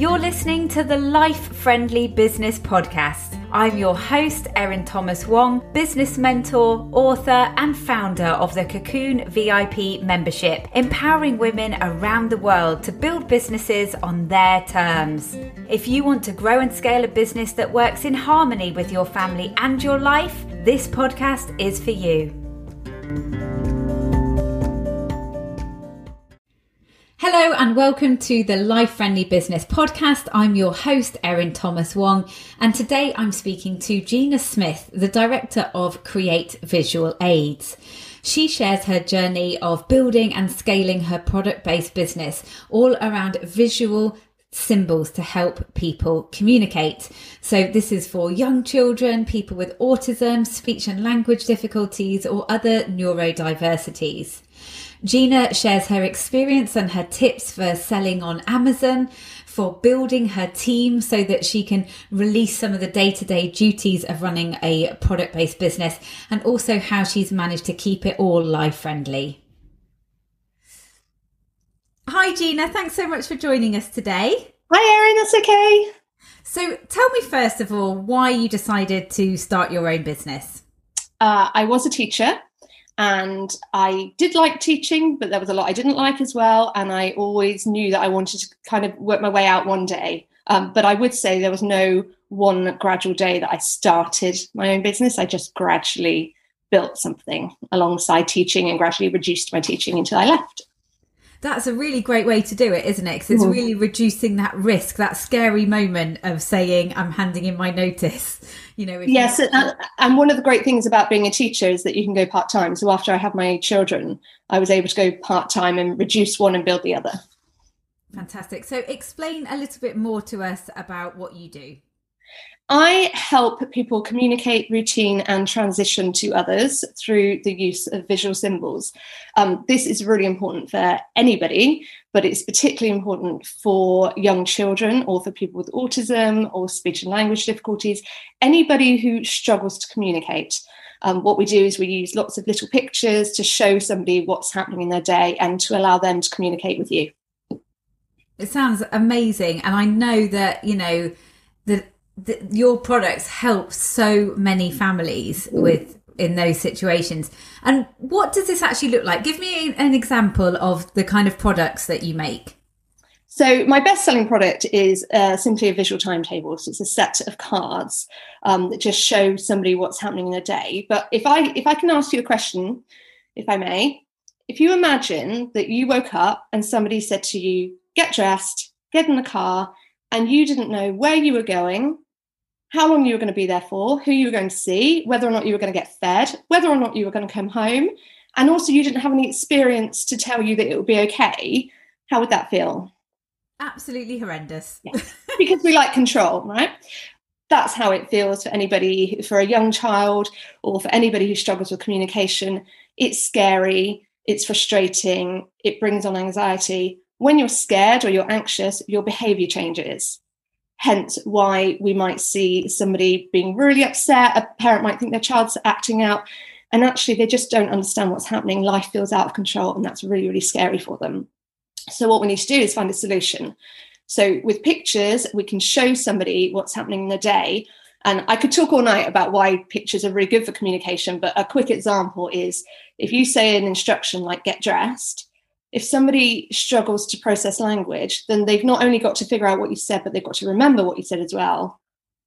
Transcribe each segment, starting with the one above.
You're listening to the Life Friendly Business Podcast. I'm your host, Erin Thomas Wong, business mentor, author, and founder of the Cocoon VIP membership, empowering women around the world to build businesses on their terms. If you want to grow and scale a business that works in harmony with your family and your life, this podcast is for you. Hello and welcome to the Life Friendly Business Podcast. I'm your host, Erin Thomas Wong, and today I'm speaking to Gina Smith, the director of Create Visual Aids. She shares her journey of building and scaling her product based business all around visual symbols to help people communicate. So this is for young children, people with autism, speech and language difficulties, or other neurodiversities. Gina shares her experience and her tips for selling on Amazon, for building her team so that she can release some of the day to day duties of running a product based business, and also how she's managed to keep it all life friendly. Hi, Gina. Thanks so much for joining us today. Hi, Erin. That's okay. So, tell me first of all why you decided to start your own business. Uh, I was a teacher and I did like teaching, but there was a lot I didn't like as well. And I always knew that I wanted to kind of work my way out one day. Um, but I would say there was no one gradual day that I started my own business. I just gradually built something alongside teaching and gradually reduced my teaching until I left. That's a really great way to do it, isn't it? Because it's mm-hmm. really reducing that risk, that scary moment of saying, I'm handing in my notice. You know, yes. You- and, and one of the great things about being a teacher is that you can go part time. So after I had my children, I was able to go part time and reduce one and build the other. Fantastic. So explain a little bit more to us about what you do. I help people communicate routine and transition to others through the use of visual symbols. Um, this is really important for anybody, but it's particularly important for young children or for people with autism or speech and language difficulties, anybody who struggles to communicate. Um, what we do is we use lots of little pictures to show somebody what's happening in their day and to allow them to communicate with you. It sounds amazing. And I know that, you know, that the, your products help so many families with in those situations. And what does this actually look like? Give me an example of the kind of products that you make. So my best-selling product is uh, simply a visual timetable. So it's a set of cards um, that just show somebody what's happening in a day. But if I if I can ask you a question, if I may, if you imagine that you woke up and somebody said to you, "Get dressed, get in the car," and you didn't know where you were going, how long you were going to be there for, who you were going to see, whether or not you were going to get fed, whether or not you were going to come home, and also you didn't have any experience to tell you that it would be okay, how would that feel? Absolutely horrendous. Yeah. because we like control, right? That's how it feels for anybody, for a young child, or for anybody who struggles with communication. It's scary, it's frustrating, it brings on anxiety. When you're scared or you're anxious, your behavior changes hence why we might see somebody being really upset a parent might think their child's acting out and actually they just don't understand what's happening. Life feels out of control and that's really really scary for them. So what we need to do is find a solution. So with pictures we can show somebody what's happening in the day and i could talk all night about why pictures are really good for communication but a quick example is if you say an instruction like get dressed if somebody struggles to process language, then they've not only got to figure out what you said, but they've got to remember what you said as well.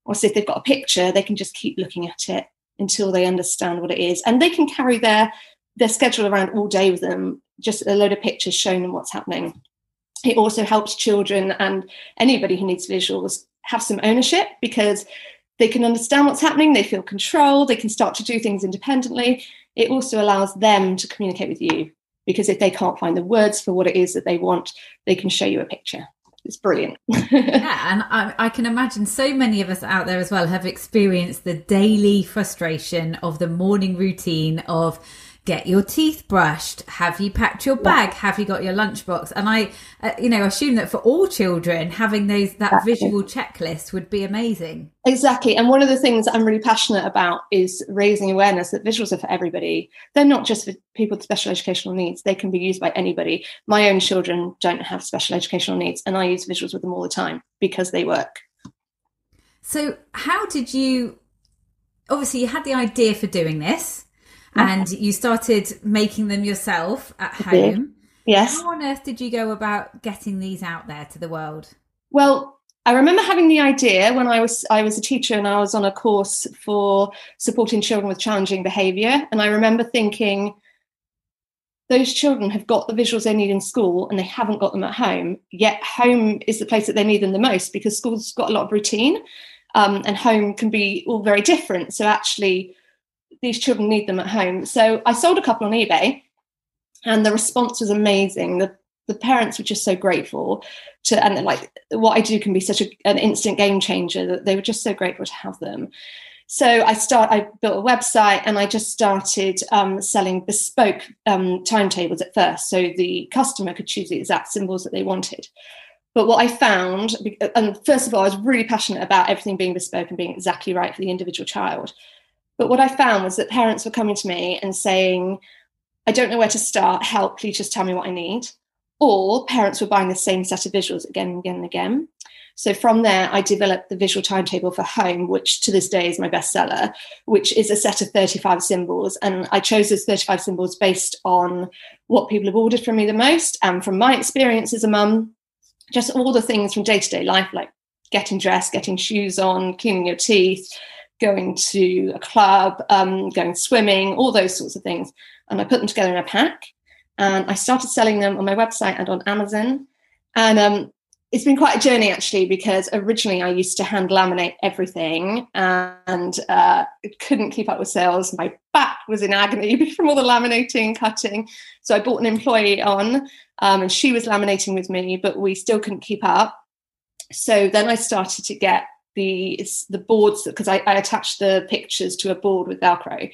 Or so if they've got a picture, they can just keep looking at it until they understand what it is. And they can carry their their schedule around all day with them, just a load of pictures showing them what's happening. It also helps children and anybody who needs visuals have some ownership because they can understand what's happening, they feel control, they can start to do things independently. It also allows them to communicate with you because if they can't find the words for what it is that they want, they can show you a picture. It's brilliant. yeah, and I, I, can imagine so many of us out there as well have experienced the daily frustration of the morning routine of get your teeth brushed. Have you packed your bag? Yeah. have you got your lunchbox? And i uh, you know assume that for all children having those that exactly. visual checklist would be amazing. Exactly. And one of the things i'm really passionate about is raising awareness that visuals are for everybody. They're not just for people with special educational needs. They can be used by anybody. My own children don't have special educational needs and i use visuals with them all the time because they work. So how did you obviously you had the idea for doing this and you started making them yourself at home. Yes. How on earth did you go about getting these out there to the world? Well, I remember having the idea when I was I was a teacher and I was on a course for supporting children with challenging behavior and I remember thinking those children have got the visuals they need in school and they haven't got them at home yet home is the place that they need them the most because school's got a lot of routine um, and home can be all very different so actually these children need them at home. So I sold a couple on eBay and the response was amazing. The the parents were just so grateful to and like what I do can be such a, an instant game changer that they were just so grateful to have them. So I start. I built a website and I just started um, selling bespoke um, timetables at first, so the customer could choose the exact symbols that they wanted. But what I found, and first of all, I was really passionate about everything being bespoke and being exactly right for the individual child. But what I found was that parents were coming to me and saying, I don't know where to start, help, please just tell me what I need. Or parents were buying the same set of visuals again and again and again. So from there, I developed the visual timetable for home, which to this day is my bestseller, which is a set of 35 symbols. And I chose those 35 symbols based on what people have ordered from me the most and from my experience as a mum, just all the things from day to day life, like getting dressed, getting shoes on, cleaning your teeth, going to a club, um, going swimming, all those sorts of things. And I put them together in a pack. And I started selling them on my website and on Amazon. And um, it's been quite a journey actually, because originally I used to hand laminate everything and uh, couldn't keep up with sales. My back was in agony from all the laminating and cutting. So I bought an employee on, um, and she was laminating with me, but we still couldn't keep up. So then I started to get the the boards because I, I attached the pictures to a board with Velcro.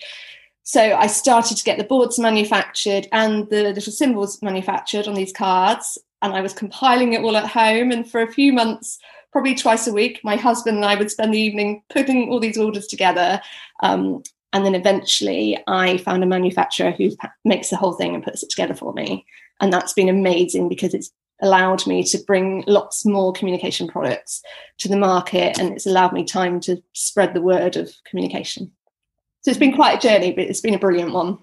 So I started to get the boards manufactured and the little symbols manufactured on these cards, and I was compiling it all at home. And for a few months, probably twice a week, my husband and I would spend the evening putting all these orders together. Um, and then eventually, I found a manufacturer who makes the whole thing and puts it together for me. And that's been amazing because it's allowed me to bring lots more communication products to the market and it's allowed me time to spread the word of communication. So it's been quite a journey, but it's been a brilliant one.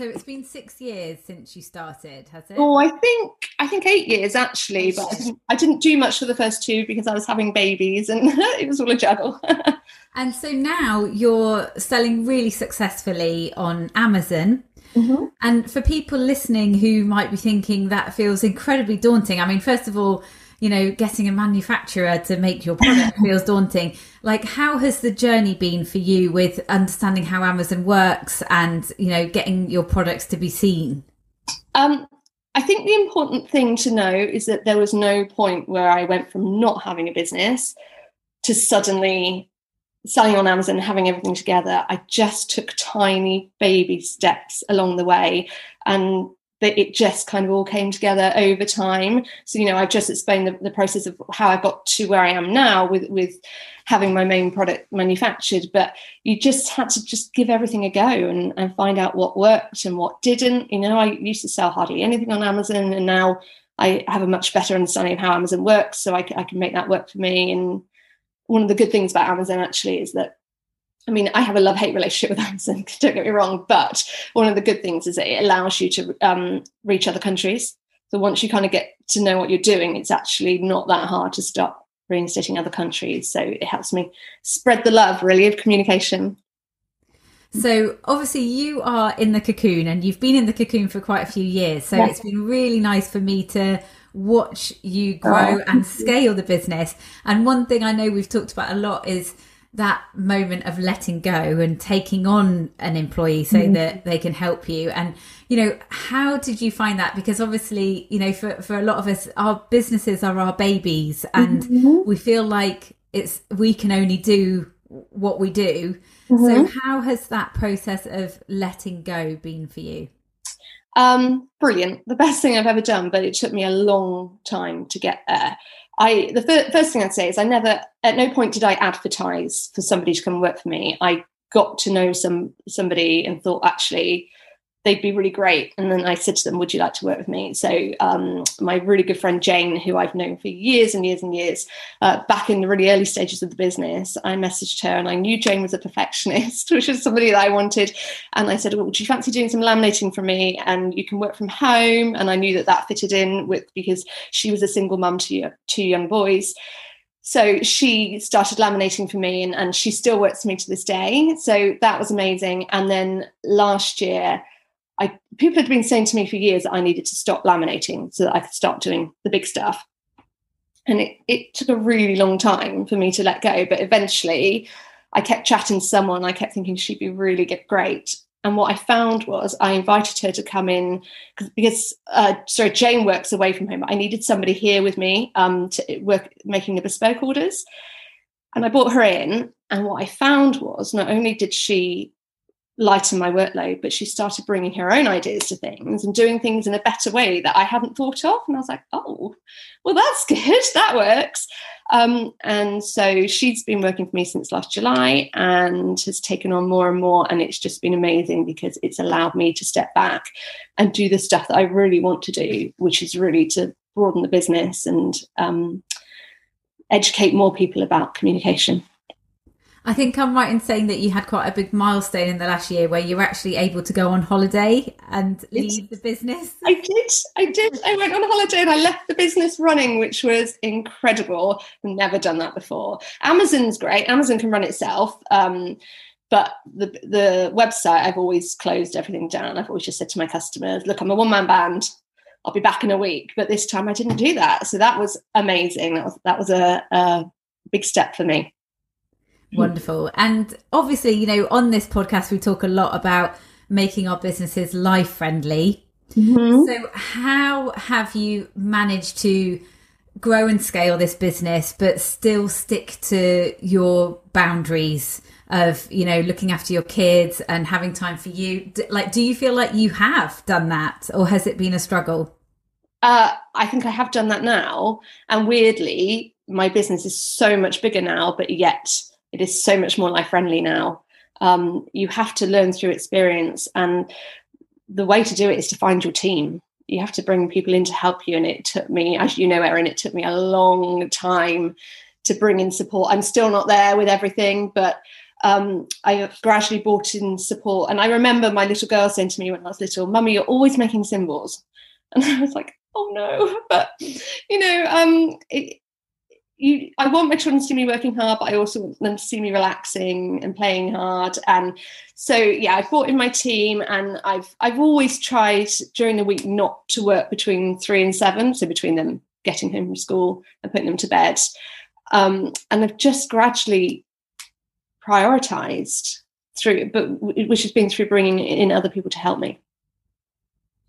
So it's been six years since you started, has it? Oh, I think I think eight years actually, but I didn't, I didn't do much for the first two because I was having babies and it was all a juggle. and so now you're selling really successfully on Amazon. Mm-hmm. And for people listening who might be thinking that feels incredibly daunting, I mean, first of all, you know, getting a manufacturer to make your product feels daunting. Like, how has the journey been for you with understanding how Amazon works and, you know, getting your products to be seen? Um, I think the important thing to know is that there was no point where I went from not having a business to suddenly selling on Amazon, having everything together, I just took tiny baby steps along the way. And that it just kind of all came together over time. So, you know, I've just explained the, the, process of how I got to where I am now with, with having my main product manufactured. But you just had to just give everything a go and, and find out what worked and what didn't. You know, I used to sell hardly anything on Amazon and now I have a much better understanding of how Amazon works. So I, I can make that work for me. And one of the good things about Amazon actually is that I mean, I have a love hate relationship with Amazon, don't get me wrong, but one of the good things is that it allows you to um, reach other countries. So once you kind of get to know what you're doing, it's actually not that hard to start reinstating other countries. So it helps me spread the love, really, of communication. So obviously you are in the cocoon and you've been in the cocoon for quite a few years. So yes. it's been really nice for me to watch you grow oh. and scale the business. And one thing I know we've talked about a lot is that moment of letting go and taking on an employee so mm-hmm. that they can help you and you know how did you find that because obviously you know for for a lot of us our businesses are our babies and mm-hmm. we feel like it's we can only do what we do. Mm-hmm. So, how has that process of letting go been for you? Um, brilliant. The best thing I've ever done, but it took me a long time to get there. I the fir- first thing I'd say is I never, at no point did I advertise for somebody to come work for me. I got to know some somebody and thought actually they'd be really great. And then I said to them, Would you like to work with me? So, um, my really good friend Jane, who I've known for years and years and years, uh, back in the really early stages of the business, I messaged her and I knew Jane was a perfectionist, which is somebody that I wanted. And I said, Well, would you fancy doing some laminating for me? And you can work from home. And I knew that that fitted in with because she was a single mum to two young boys so she started laminating for me and, and she still works for me to this day so that was amazing and then last year I people had been saying to me for years that I needed to stop laminating so that I could start doing the big stuff. And it, it took a really long time for me to let go. But eventually I kept chatting to someone. I kept thinking she'd be really great. And what I found was I invited her to come in because, uh, sorry, Jane works away from home. I needed somebody here with me um, to work making the bespoke orders. And I brought her in. And what I found was not only did she lighten my workload, but she started bringing her own ideas to things and doing things in a better way that I hadn't thought of. And I was like, oh, well, that's good. That works. Um, and so she's been working for me since last July and has taken on more and more. And it's just been amazing because it's allowed me to step back and do the stuff that I really want to do, which is really to broaden the business and um, educate more people about communication. I think I'm right in saying that you had quite a big milestone in the last year where you were actually able to go on holiday and leave the business. I did. I did. I went on holiday and I left the business running, which was incredible. I've never done that before. Amazon's great. Amazon can run itself. Um, but the the website, I've always closed everything down. I've always just said to my customers, "Look, I'm a one man band. I'll be back in a week." But this time, I didn't do that, so that was amazing. That was that was a, a big step for me. Wonderful. And obviously, you know, on this podcast, we talk a lot about making our businesses life friendly. Mm-hmm. So, how have you managed to grow and scale this business, but still stick to your boundaries of, you know, looking after your kids and having time for you? Like, do you feel like you have done that, or has it been a struggle? Uh, I think I have done that now. And weirdly, my business is so much bigger now, but yet it is so much more life friendly now. Um, you have to learn through experience, and the way to do it is to find your team. You have to bring people in to help you. And it took me, as you know, Erin, it took me a long time to bring in support. I'm still not there with everything, but um, I gradually brought in support. And I remember my little girl saying to me when I was little, Mummy, you're always making symbols. And I was like, oh no. But, you know, um, it, you I want my children to see me working hard, but I also want them to see me relaxing and playing hard. And so yeah, I've brought in my team and I've I've always tried during the week not to work between three and seven, so between them getting home from school and putting them to bed. Um, and I've just gradually prioritized through, but which has been through bringing in other people to help me.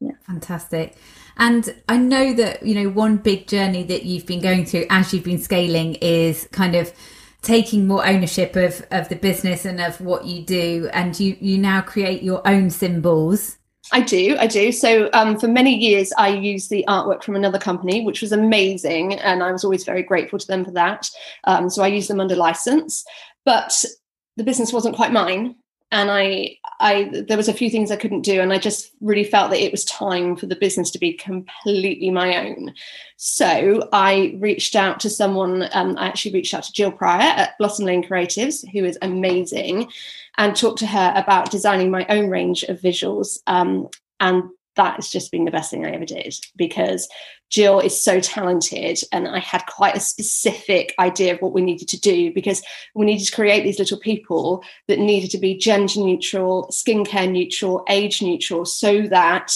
Yeah, fantastic. And I know that, you know, one big journey that you've been going through as you've been scaling is kind of taking more ownership of, of the business and of what you do. And you, you now create your own symbols. I do, I do. So um, for many years, I used the artwork from another company, which was amazing, and I was always very grateful to them for that. Um, so I used them under license, but the business wasn't quite mine, and I, I, there was a few things I couldn't do, and I just really felt that it was time for the business to be completely my own. So I reached out to someone. Um, I actually reached out to Jill Pryor at Blossom Lane Creatives, who is amazing, and talked to her about designing my own range of visuals. Um, and that has just been the best thing I ever did because Jill is so talented. And I had quite a specific idea of what we needed to do because we needed to create these little people that needed to be gender neutral, skincare neutral, age neutral, so that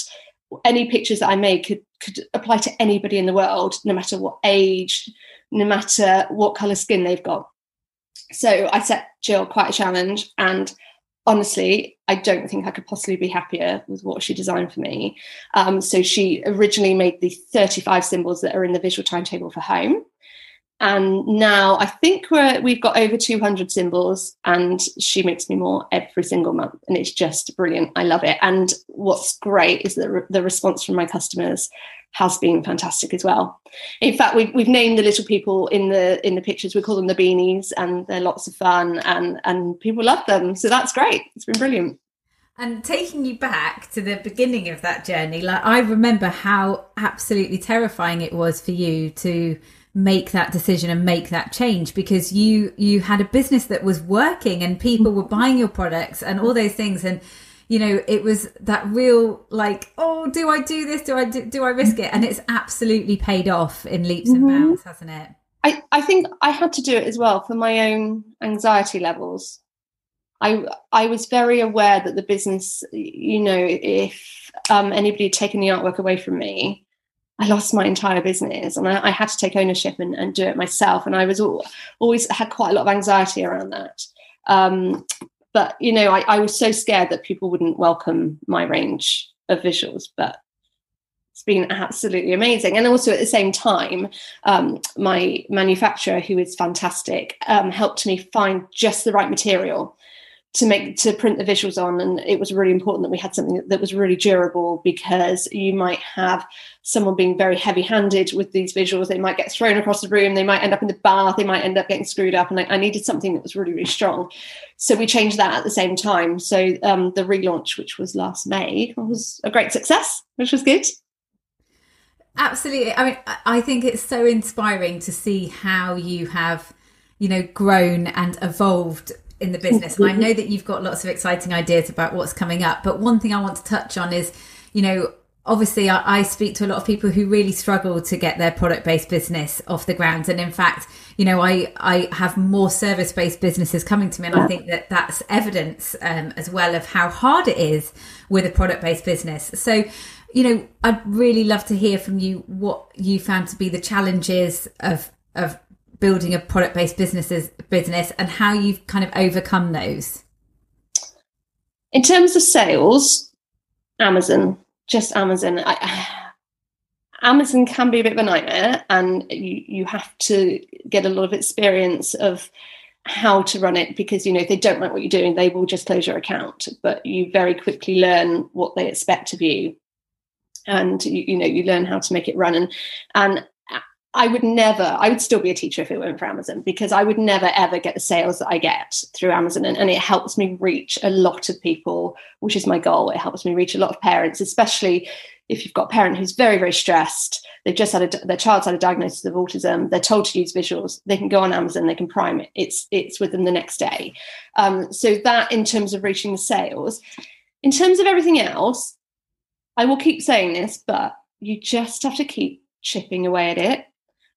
any pictures that I made could, could apply to anybody in the world, no matter what age, no matter what color skin they've got. So I set Jill quite a challenge and honestly, I don't think I could possibly be happier with what she designed for me. Um, so she originally made the 35 symbols that are in the visual timetable for home. and now I think we're we've got over 200 symbols, and she makes me more every single month, and it's just brilliant. I love it. And what's great is that re- the response from my customers has been fantastic as well. In fact, we've we've named the little people in the in the pictures. We call them the beanies, and they're lots of fun, and and people love them. So that's great. It's been brilliant. And taking you back to the beginning of that journey, like I remember how absolutely terrifying it was for you to make that decision and make that change because you you had a business that was working and people were buying your products and all those things and you know it was that real like oh do i do this do i do, do i risk it and it's absolutely paid off in leaps and mm-hmm. bounds hasn't it I, I think i had to do it as well for my own anxiety levels i i was very aware that the business you know if um, anybody had taken the artwork away from me I lost my entire business and I, I had to take ownership and, and, do it myself. And I was all, always had quite a lot of anxiety around that. Um, but you know, I, I, was so scared that people wouldn't welcome my range of visuals. But it's been absolutely amazing. And also at the same time, um, my manufacturer, who is fantastic, um, helped me find just the right material to make to print the visuals on and it was really important that we had something that was really durable because you might have someone being very heavy handed with these visuals. They might get thrown across the room they might end up in the bath they might end up getting screwed up and I, I needed something that was really really strong. So we changed that at the same time. So um, the relaunch which was last May was a great success which was good. Absolutely. I mean I think it's so inspiring to see how you have you know grown and evolved in the business. And I know that you've got lots of exciting ideas about what's coming up. But one thing I want to touch on is, you know, obviously I, I speak to a lot of people who really struggle to get their product based business off the ground. And in fact, you know, I, I have more service based businesses coming to me. And I think that that's evidence um, as well of how hard it is with a product based business. So, you know, I'd really love to hear from you what you found to be the challenges of of building a product based businesses business and how you've kind of overcome those? In terms of sales amazon just amazon. I, amazon can be a bit of a nightmare and you, you have to get a lot of experience of how to run it because you know if they don't like what you're doing they will just close your account but you very quickly learn what they expect of you. And you, you know you learn how to make it run and and I would never, I would still be a teacher if it weren't for Amazon because I would never ever get the sales that I get through Amazon. And, and, it helps me reach a lot of people, which is my goal. It helps me reach a lot of parents, especially if you've got a parent who's very, very stressed. They've just had a, their child's had a diagnosis of autism. They're told to use visuals. They can go on Amazon, they can prime it. It's, it's with them the next day. Um, so that in terms of reaching the sales. In terms of everything else, I will keep saying this, but you just have to keep chipping away at it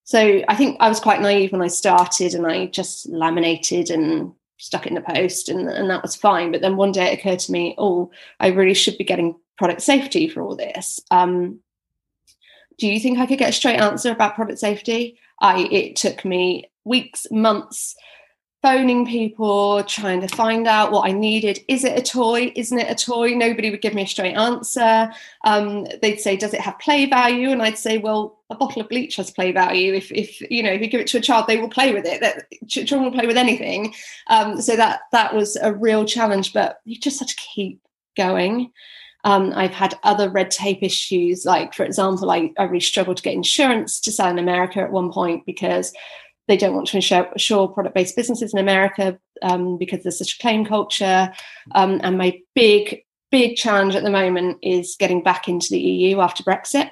so I think I was quite naive when I started and I just laminated and stuck it in the post and, and that was fine. But then one day it occurred to me, oh, I really should be getting product safety for all this. Um, do you think I could get a straight answer about product safety? I it took me weeks, months phoning people, trying to find out what I needed. Is it a toy? Isn't it a toy? Nobody would give me a straight answer. Um, they'd say, "Does it have play value?" And I'd say, "Well, a bottle of bleach has play value. If, if you know, if you give it to a child, they will play with it. That children will play with anything. Um, so that that was a real challenge. But you just have to keep going. Um, I've had other red tape issues, like for example, I, I really struggled to get insurance to sell in America at one point because they don't want to insure, insure product-based businesses in America um, because there's such a claim culture. Um, and my big, big challenge at the moment is getting back into the EU after Brexit.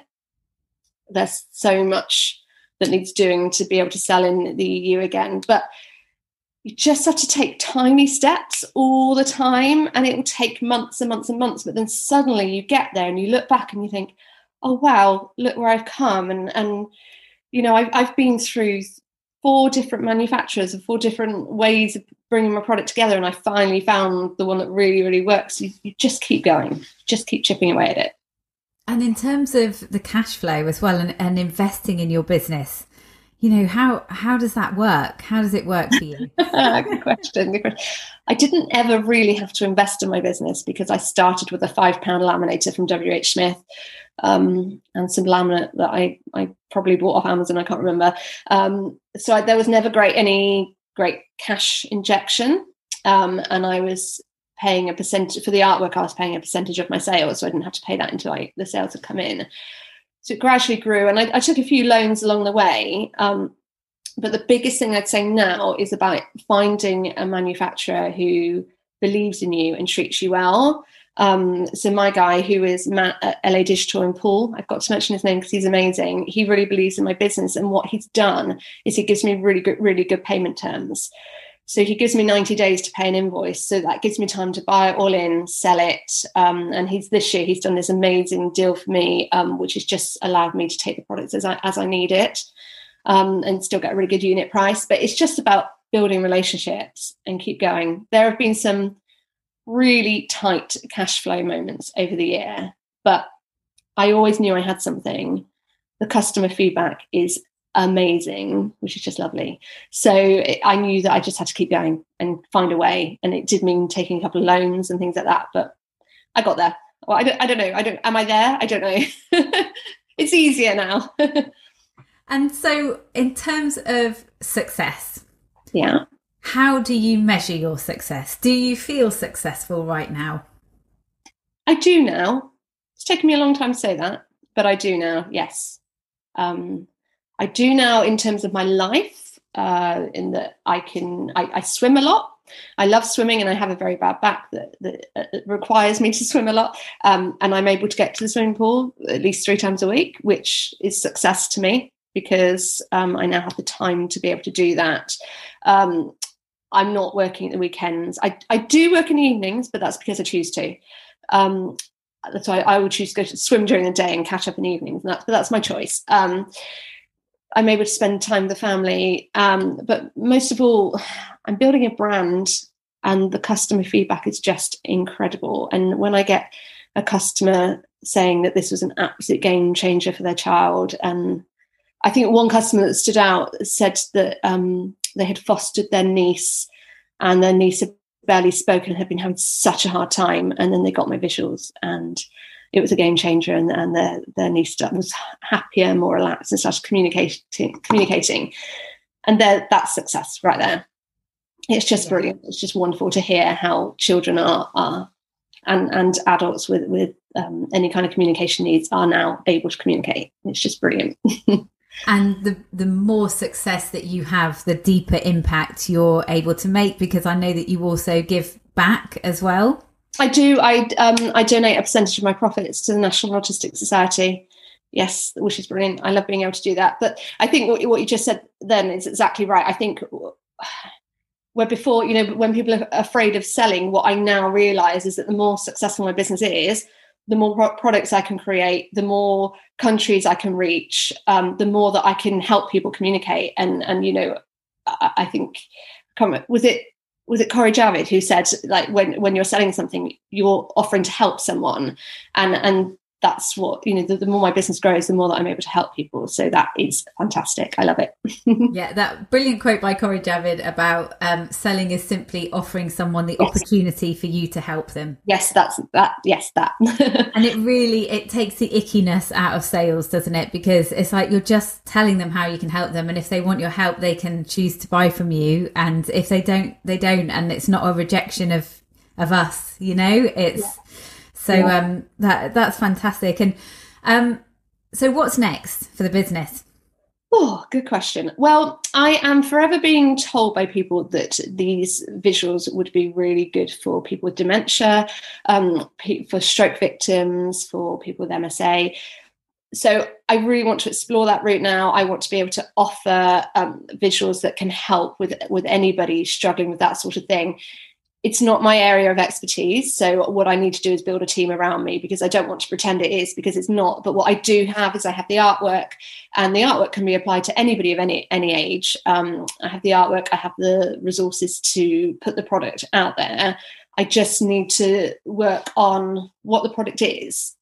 There's so much that needs doing to be able to sell in the EU again, but you just have to take tiny steps all the time, and it will take months and months and months. But then suddenly you get there and you look back and you think, "Oh wow, look where I've come!" and and you know I've, I've been through four different manufacturers and four different ways of bringing my product together and i finally found the one that really really works you, you, just keep going just keep chipping away at it and in terms of the cash flow as well and, and investing in your business you know how how does that work? How does it work for you? Good question good question. I didn't ever really have to invest in my business because i started with a five pound laminator from wh smith um, and some laminate that i i probably bought off amazon i can't remember. Um, so I, there was never great any great cash injection um, and i was paying a percentage for the artwork i was paying a percentage of my sales so i didn't have to pay that until I, the sales had come in so it gradually grew, and I, I took a few loans along the way. Um, but the biggest thing I'd say now is about finding a manufacturer who believes in you and treats you well. Um, so my guy, who is Matt at LA Digital in Poole, I've got to mention his name because he's amazing. He really believes in my business, and what he's done is he gives me really good, really good payment terms. So he gives me 90 days to pay an invoice. So that gives me time to buy it all in, sell it. Um, and he's this year he's done this amazing deal for me, um, which has just allowed me to take the products as I as I need it, um, and still get a really good unit price. But it's just about building relationships and keep going. There have been some really tight cash flow moments over the year, but I always knew I had something. The customer feedback is amazing, which is just lovely. So it, I knew that I just had to keep going and find a way. And it did mean taking a couple of loans and things like that, but I got there. Well, I don't, I don't know. I don't, am I there? I don't know. it's easier now. and so, in terms of success, yeah, how do you measure your success? Do you feel successful right now? I do now. It's taken me a long time to say that, but I do now. Yes. Um, I do now in terms of my life, uh, in that I can, I, I, swim a lot. I love swimming and I have a very bad back that, that uh, requires me to swim a lot. Um, and I'm able to get to the swimming pool at least three times a week, which is success to me because um, I now have the time to be able to do that. Um, I'm not working at the weekends. I, I do work in the evenings, but that's because I choose to. Um, so I, I would choose to go to swim during the day and catch up in the evenings. That's, but that's my choice. Um, I'm able to spend time with the family. Um, but most of all, I'm building a brand and the customer feedback is just incredible. And when I get a customer saying that this was an absolute game changer for their child, and I think one customer that stood out said that um, they had fostered their niece and their niece had barely spoken, and had been having such a hard time. And then they got my visuals and it was a game changer and, and their, their niece was happier, more relaxed and started communicating, communicating. And that's success right there. It's just brilliant. It's just wonderful to hear how children are, are and, and adults with, with um, any kind of communication needs are now able to communicate. It's just brilliant. and the the more success that you have the deeper impact you're able to make because i know that you also give back as well I do. I um, I donate a percentage of my profits to the National Autistic Society. Yes, which is brilliant. I love being able to do that. But I think what, what you just said then is exactly right. I think where before, you know, when people are afraid of selling, what I now realise is that the more successful my business is, the more products I can create, the more countries I can reach, um, the more that I can help people communicate. And and you know, I, I think, was it was it Corey Javid who said like when when you're selling something you're offering to help someone. And and that's what you know the, the, more my business grows the more that i'm able to help people. So that is fantastic. I love it. Yeah that brilliant quote by corey javid about um, selling is simply offering someone the yes. opportunity for you to help them. Yes that's that yes that. And it really it takes the ickiness out of sales doesn't it? Because it's like you're just telling them how you can help them and if they want your help they can choose to buy from you. And if they don't they don't and it's not a rejection of of us you know? It's yeah so yeah. um, that that's fantastic. And um, so, what's next for the business? Oh, good question. Well, I am forever being told by people that these visuals would be really good for people with dementia, um, for stroke victims, for people with MSA. So I really want to explore that route now. I want to be able to offer um, visuals that can help with with anybody struggling with that sort of thing it's not my area of expertise. So what I need to do is build a team around me because I don't want to pretend it is because it's not. But what I do have is I have the artwork, and the artwork can be applied to anybody of any any age. Um, I have the artwork. I have the resources to put the product out there. I just need to work on what the product is.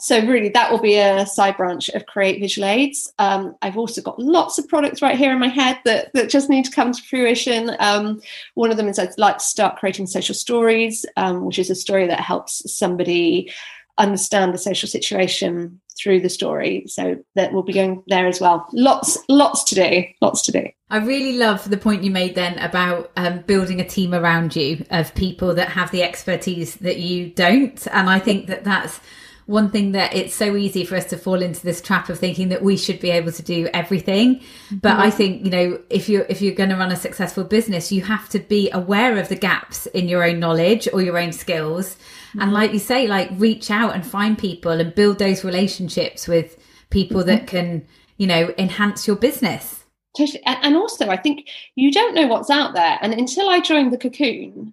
So really that will be a side branch of create visual aids. Um, i've also got lots of products right here in my head that, that just need to come to fruition. Um, one of them is i'd like to start creating social stories um, which is a story that helps somebody understand the social situation through the story. So that will be going there as well. Lots lots to do lots to do. I really love the point you made then about um, building a team around you of people that have the expertise that you don't. And i think that that's one thing that it's so easy for us to fall into this trap of thinking that we should be able to do everything but mm-hmm. i think you know if you're if you're going to run a successful business you have to be aware of the gaps in your own knowledge or your own skills mm-hmm. and like you say like reach out and find people and build those relationships with people mm-hmm. that can you know enhance your business totally and also i think you don't know what's out there and until i joined the cocoon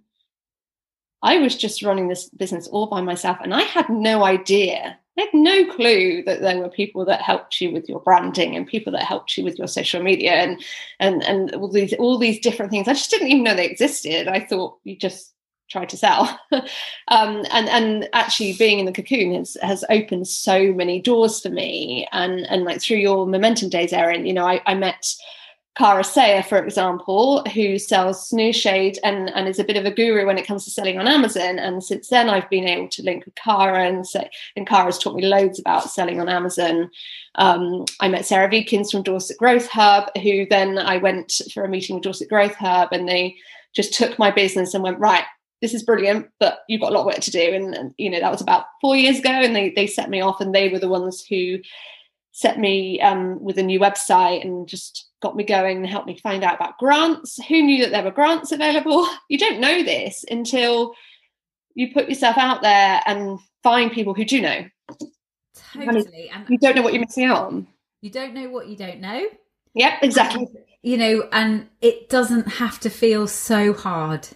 I was just running this business all by myself and I had no idea. I had no clue that there were people that helped you with your branding and people that helped you with your social media and and and all these all these different things. I just didn't even know they existed. I thought you just tried to sell. um, and and actually being in the cocoon has has opened so many doors for me. And and like through your momentum days, Erin, you know, I, I met Cara Sayer, for example, who sells SnoozeShade and, and is a bit of a guru when it comes to selling on Amazon. And since then, I've been able to link with Cara, and, say, and Cara's taught me loads about selling on Amazon. Um, I met Sarah Veekins from Dorset Growth Hub, who then I went for a meeting with Dorset Growth Hub, and they just took my business and went, right, this is brilliant, but you've got a lot of work to do. And, and you know, that was about four years ago, and they, they set me off, and they were the ones who set me um, with a new website and just got me going and helped me find out about grants. Who knew that there were grants available? You don't know this until you put yourself out there and find people who do know. Totally. And you don't know what you're missing out on. You don't know what you don't know. Yep, exactly. And, you know, and it doesn't have to feel so hard.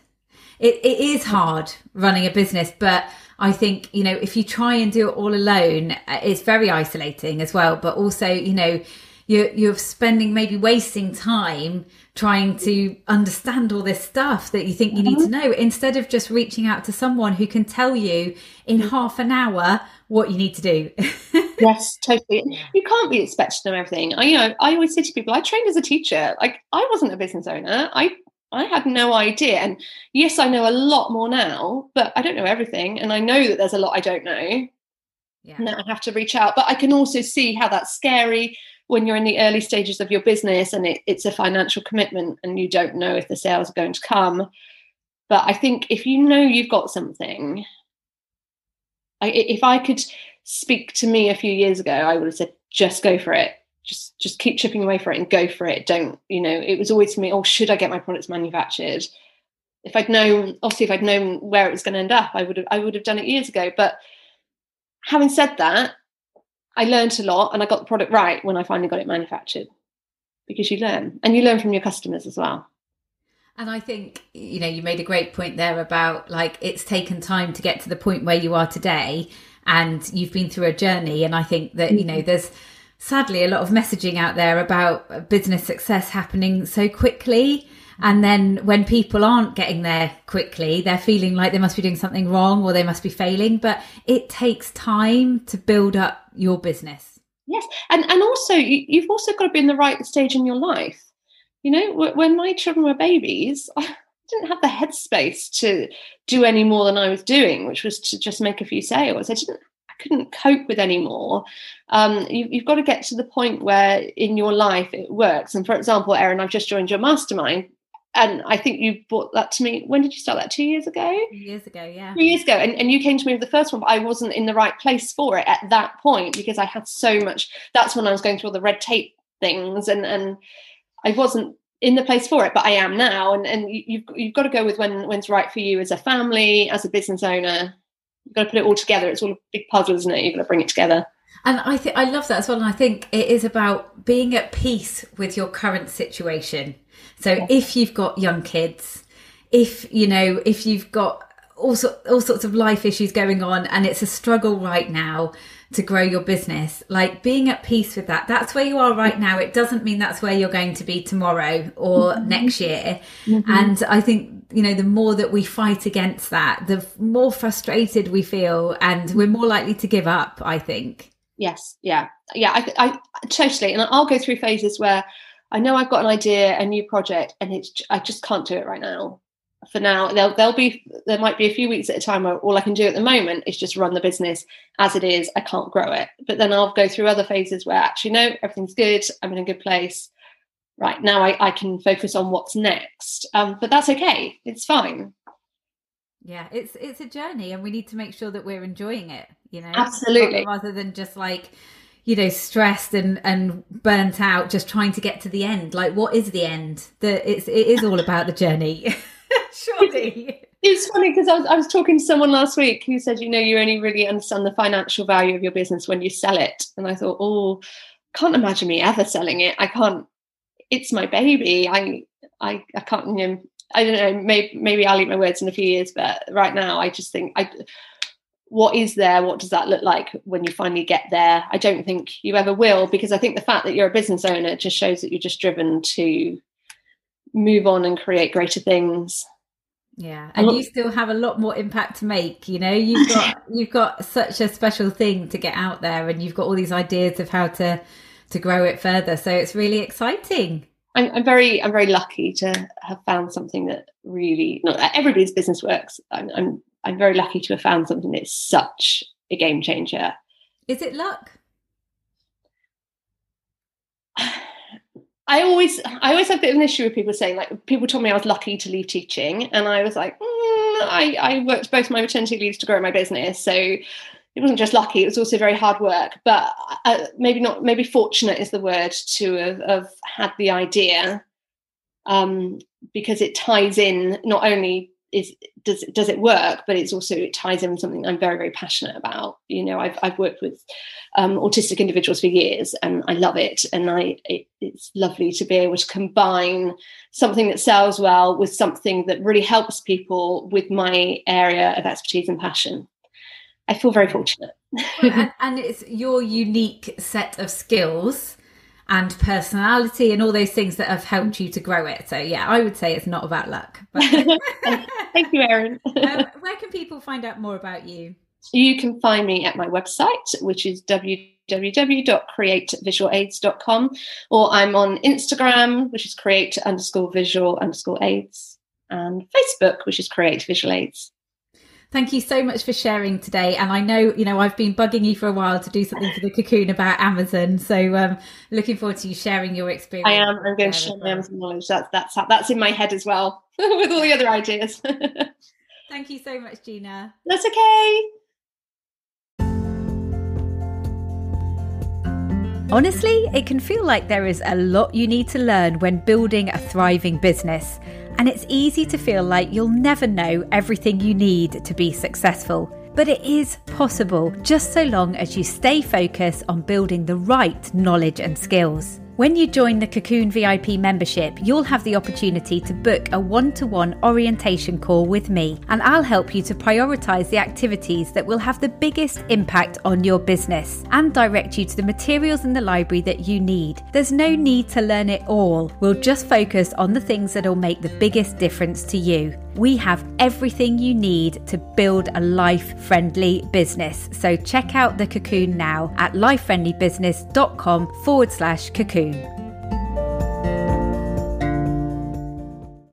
It, it is hard running a business, but I think, you know, if you try and do it all alone, uh, it's very isolating as well. But also, you know, you're, you're spending maybe wasting time trying to understand all this stuff that you think you need to mm-hmm. know instead of just reaching out to someone who can tell you in mm-hmm. half an hour what you need to do. yes, totally. You can't be expected to know everything. I, you know, I always say to people, I trained as a teacher. Like I wasn't a business owner. I I had no idea. And yes, I know a lot more now, but I don't know everything. And I know that there's a lot I don't know. Yeah. Now I have to reach out. But I can also see how that's scary when you're in the early stages of your business and it, it's a financial commitment and you don't know if the sales are going to come. But I think if you know you've got something, I, if I could speak to me a few years ago, I would have said, just go for it. Just just keep chipping away for it and go for it. Don't you know it was always to me oh should i get my products manufactured? If i'd known obviously if i'd known where it was going to end up i would have i would have done it years ago. But having said that i learned a lot and i got the product right when i finally got it manufactured because you learn and you learn from your customers as well and I think, you know, you made a great point there about like it's taken time to get to the point where you are today and you've been through a journey. And I think that, you know, mm-hmm. there's sadly a lot of messaging out there about business success happening so quickly. And then when people aren't getting there quickly, they're feeling like they must be doing something wrong or they must be failing. But it takes time to build up your business. Yes. And, and also, you, have also got to be in the right stage in your life. You know, when my children were babies, I didn't have the headspace to do any more than I was doing, which was to just make a few sales. I didn't couldn't cope with anymore. Um, you, you've got to get to the point where in your life it works. And for example, Erin, I've just joined your mastermind. And I think you brought that to me. When did you start that? Two years ago? Two years ago, yeah. Two years ago. And, and you came to me with the first one, but I wasn't in the right place for it at that point because I had so much. That's when I was going through all the red tape things and, and I wasn't in the place for it, but I am now. And, and you've, you've got to go with when, when's right for you as a family, as a business owner, you've got to put it all together. It's all a big puzzle, isn't it? You've got to bring it together. And I think I love that as well. And I think it is about being at peace with your current situation. So yeah. if you've got young kids, if you know, if you've got all, so, all sorts of life issues going on and it's a struggle right now to grow your business like being at peace with that that's where you are right now it doesn't mean that's where you're going to be tomorrow or mm-hmm. next year mm-hmm. and i think you know, the more that we fight against that, the more frustrated we feel and we're more likely to give up, I think. Yes. Yeah. Yeah. I, I totally. And I'll go through phases where I know I've got an idea, a new project, and it's, I just can't do it right now. For now, there'll, there'll be, there might be a few weeks at a time where all I can do at the moment is just run the business as it is. I can't grow it. But then I'll go through other phases where actually, no, everything's good. I'm in a good place right now I, I can focus on what's next um, but that's okay it's fine yeah it's it's a journey and we need to make sure that we're enjoying it you know absolutely rather than just like you know stressed and and burnt out just trying to get to the end. Like what is the end? That it's it is all about the journey surely. It's funny because I was, I was talking to someone last week who said you know you only really understand the financial value of your business when you sell it. And i thought oh can't imagine me ever selling it. I can't it's my baby. I I I can't you know, I don't know, maybe maybe I'll eat my words in a few years, but right now I just think I what is there? What does that look like when you finally get there? I don't think you ever will, because I think the fact that you're a business owner just shows that you're just driven to move on and create greater things. Yeah, and you still have a lot more impact to make. You know, you've got you've got such a special thing to get out there, and you've got all these ideas of how to to grow it further. So it's really exciting. I'm, I'm, very I'm very lucky to have found something that really not everybody's business works. I'm, I'm I'm very lucky to have found something that's such a game changer. Is it luck? I always I always have a bit of an issue with people saying like people told me I was lucky to leave teaching and I was like mm, I, I worked both my maternity leaves to grow my business so it wasn't just lucky it was also very hard work but uh, maybe not maybe fortunate is the word to have, have had the idea um, because it ties in not only is does does it work? But it's also it ties in with something i'm very very passionate about. You know i've, I've worked with um, autistic individuals for years and i love it. And i it, it's lovely to be able to combine something that sells well with something that really helps people with my area of expertise and passion. I feel very fortunate. and, and, it's your unique set of skills and personality and all those things that have helped you to grow it. So yeah, I would say it's not about luck. But... Thank you, Erin. um, where can people find out more about you? You can find me at my website, which is www.createvisualaids.com, or I'm on Instagram, which is create underscore visual underscore aids, and Facebook, which is create visual aids. Thank you so much for sharing today. And I know, you know, I've been bugging you for a while to do something for the cocoon about Amazon. So um looking forward to you sharing your experience. I am. I'm going to share my Amazon knowledge. That's that's that's in my head as well with all the other ideas. Thank you so much, Gina. That's okay. Honestly, it can feel like there is a lot you need to learn when building a thriving business and it's easy to feel like you'll never know everything you need to be successful. But it is possible just so long as you stay focused on building the right knowledge and skills. When you join the Cocoon VIP membership, you'll have the opportunity to book a one to one orientation call with me, and I'll help you to prioritize the activities that will have the biggest impact on your business and direct you to the materials in the library that you need. There's no need to learn it all, we'll just focus on the things that will make the biggest difference to you. We have everything you need to build a life friendly business. So check out the cocoon now at lifefriendlybusiness.com forward slash cocoon day.